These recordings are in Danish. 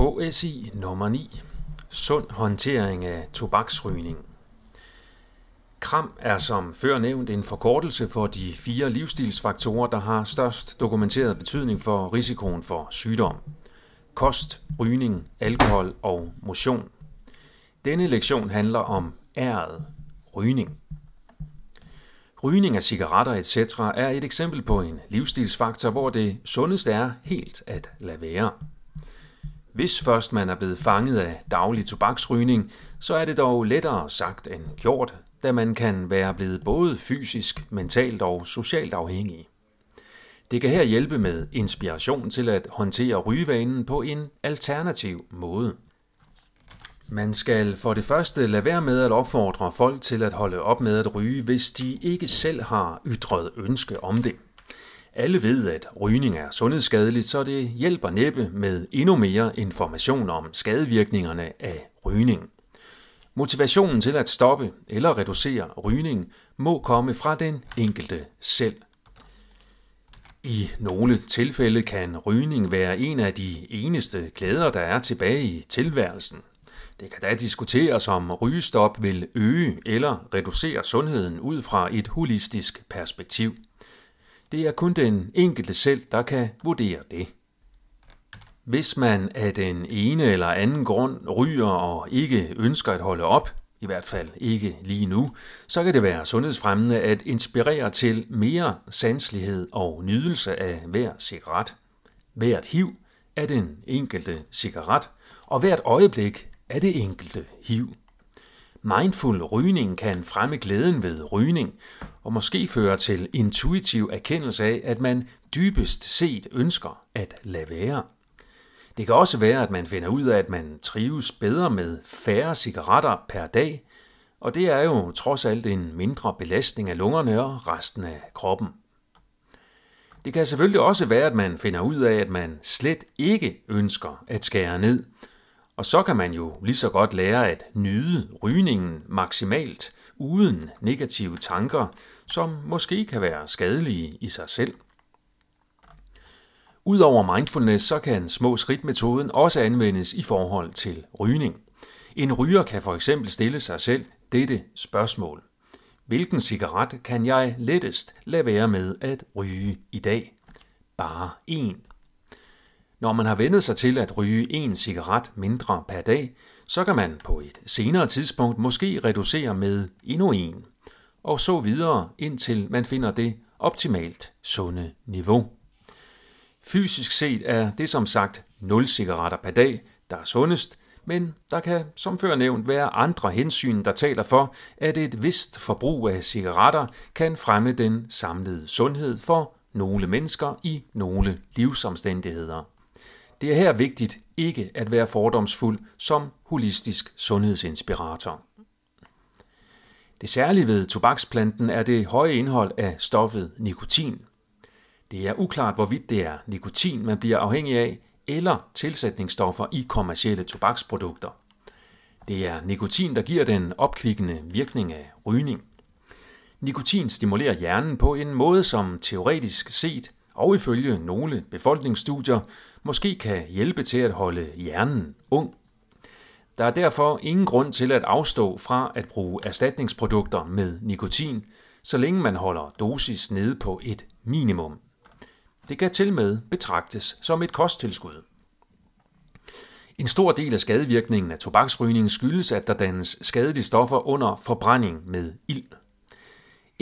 HSI nummer 9. Sund håndtering af tobaksrygning. KRAM er som før nævnt en forkortelse for de fire livsstilsfaktorer, der har størst dokumenteret betydning for risikoen for sygdom. Kost, rygning, alkohol og motion. Denne lektion handler om æret, rygning. Rygning af cigaretter etc. er et eksempel på en livsstilsfaktor, hvor det sundeste er helt at lade være. Hvis først man er blevet fanget af daglig tobaksrygning, så er det dog lettere sagt end gjort, da man kan være blevet både fysisk, mentalt og socialt afhængig. Det kan her hjælpe med inspiration til at håndtere rygevanen på en alternativ måde. Man skal for det første lade være med at opfordre folk til at holde op med at ryge, hvis de ikke selv har ytret ønske om det. Alle ved, at rygning er sundhedsskadeligt, så det hjælper næppe med endnu mere information om skadevirkningerne af rygning. Motivationen til at stoppe eller reducere rygning må komme fra den enkelte selv. I nogle tilfælde kan rygning være en af de eneste glæder, der er tilbage i tilværelsen. Det kan da diskuteres, om rygestop vil øge eller reducere sundheden ud fra et holistisk perspektiv. Det er kun den enkelte selv, der kan vurdere det. Hvis man af den ene eller anden grund ryger og ikke ønsker at holde op, i hvert fald ikke lige nu, så kan det være sundhedsfremmende at inspirere til mere sanslighed og nydelse af hver cigaret. Hvert hiv er den enkelte cigaret, og hvert øjeblik er det enkelte hiv. Mindful rygning kan fremme glæden ved rygning, og måske føre til intuitiv erkendelse af, at man dybest set ønsker at lade være. Det kan også være, at man finder ud af, at man trives bedre med færre cigaretter per dag, og det er jo trods alt en mindre belastning af lungerne og resten af kroppen. Det kan selvfølgelig også være, at man finder ud af, at man slet ikke ønsker at skære ned, og så kan man jo lige så godt lære at nyde rygningen maksimalt, uden negative tanker, som måske kan være skadelige i sig selv. Udover mindfulness, så kan små skridt-metoden også anvendes i forhold til rygning. En ryger kan for eksempel stille sig selv dette spørgsmål. Hvilken cigaret kan jeg lettest lade være med at ryge i dag? Bare en. Når man har vendet sig til at ryge en cigaret mindre per dag, så kan man på et senere tidspunkt måske reducere med endnu en, og så videre indtil man finder det optimalt sunde niveau. Fysisk set er det som sagt 0 cigaretter per dag, der er sundest, men der kan som før nævnt være andre hensyn, der taler for, at et vist forbrug af cigaretter kan fremme den samlede sundhed for nogle mennesker i nogle livsomstændigheder. Det er her vigtigt ikke at være fordomsfuld som holistisk sundhedsinspirator. Det særlige ved tobaksplanten er det høje indhold af stoffet nikotin. Det er uklart, hvorvidt det er nikotin, man bliver afhængig af, eller tilsætningsstoffer i kommercielle tobaksprodukter. Det er nikotin, der giver den opkvikkende virkning af rygning. Nikotin stimulerer hjernen på en måde, som teoretisk set og ifølge nogle befolkningsstudier måske kan hjælpe til at holde hjernen ung. Der er derfor ingen grund til at afstå fra at bruge erstatningsprodukter med nikotin, så længe man holder dosis nede på et minimum. Det kan til med betragtes som et kosttilskud. En stor del af skadevirkningen af tobaksrygning skyldes, at der dannes skadelige stoffer under forbrænding med ild.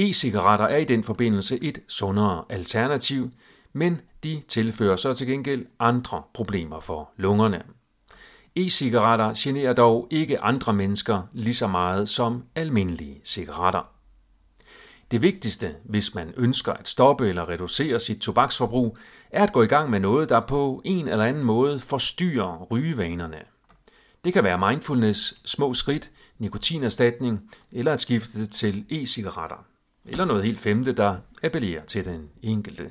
E-cigaretter er i den forbindelse et sundere alternativ, men de tilfører så til gengæld andre problemer for lungerne. E-cigaretter generer dog ikke andre mennesker lige så meget som almindelige cigaretter. Det vigtigste, hvis man ønsker at stoppe eller reducere sit tobaksforbrug, er at gå i gang med noget, der på en eller anden måde forstyrrer rygevanerne. Det kan være mindfulness, små skridt, nikotinerstatning eller at skifte til e-cigaretter. Eller noget helt femte, der appellerer til den enkelte.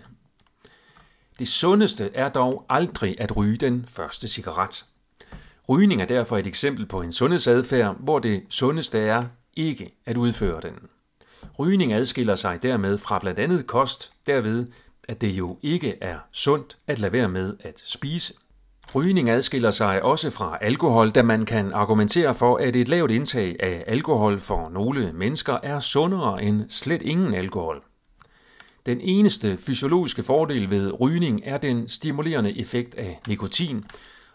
Det sundeste er dog aldrig at ryge den første cigaret. Rygning er derfor et eksempel på en sundhedsadfærd, hvor det sundeste er ikke at udføre den. Rygning adskiller sig dermed fra blandt andet kost, derved at det jo ikke er sundt at lade være med at spise. Rygning adskiller sig også fra alkohol, da man kan argumentere for, at et lavt indtag af alkohol for nogle mennesker er sundere end slet ingen alkohol. Den eneste fysiologiske fordel ved rygning er den stimulerende effekt af nikotin,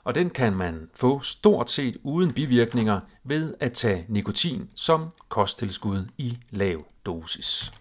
og den kan man få stort set uden bivirkninger ved at tage nikotin som kosttilskud i lav dosis.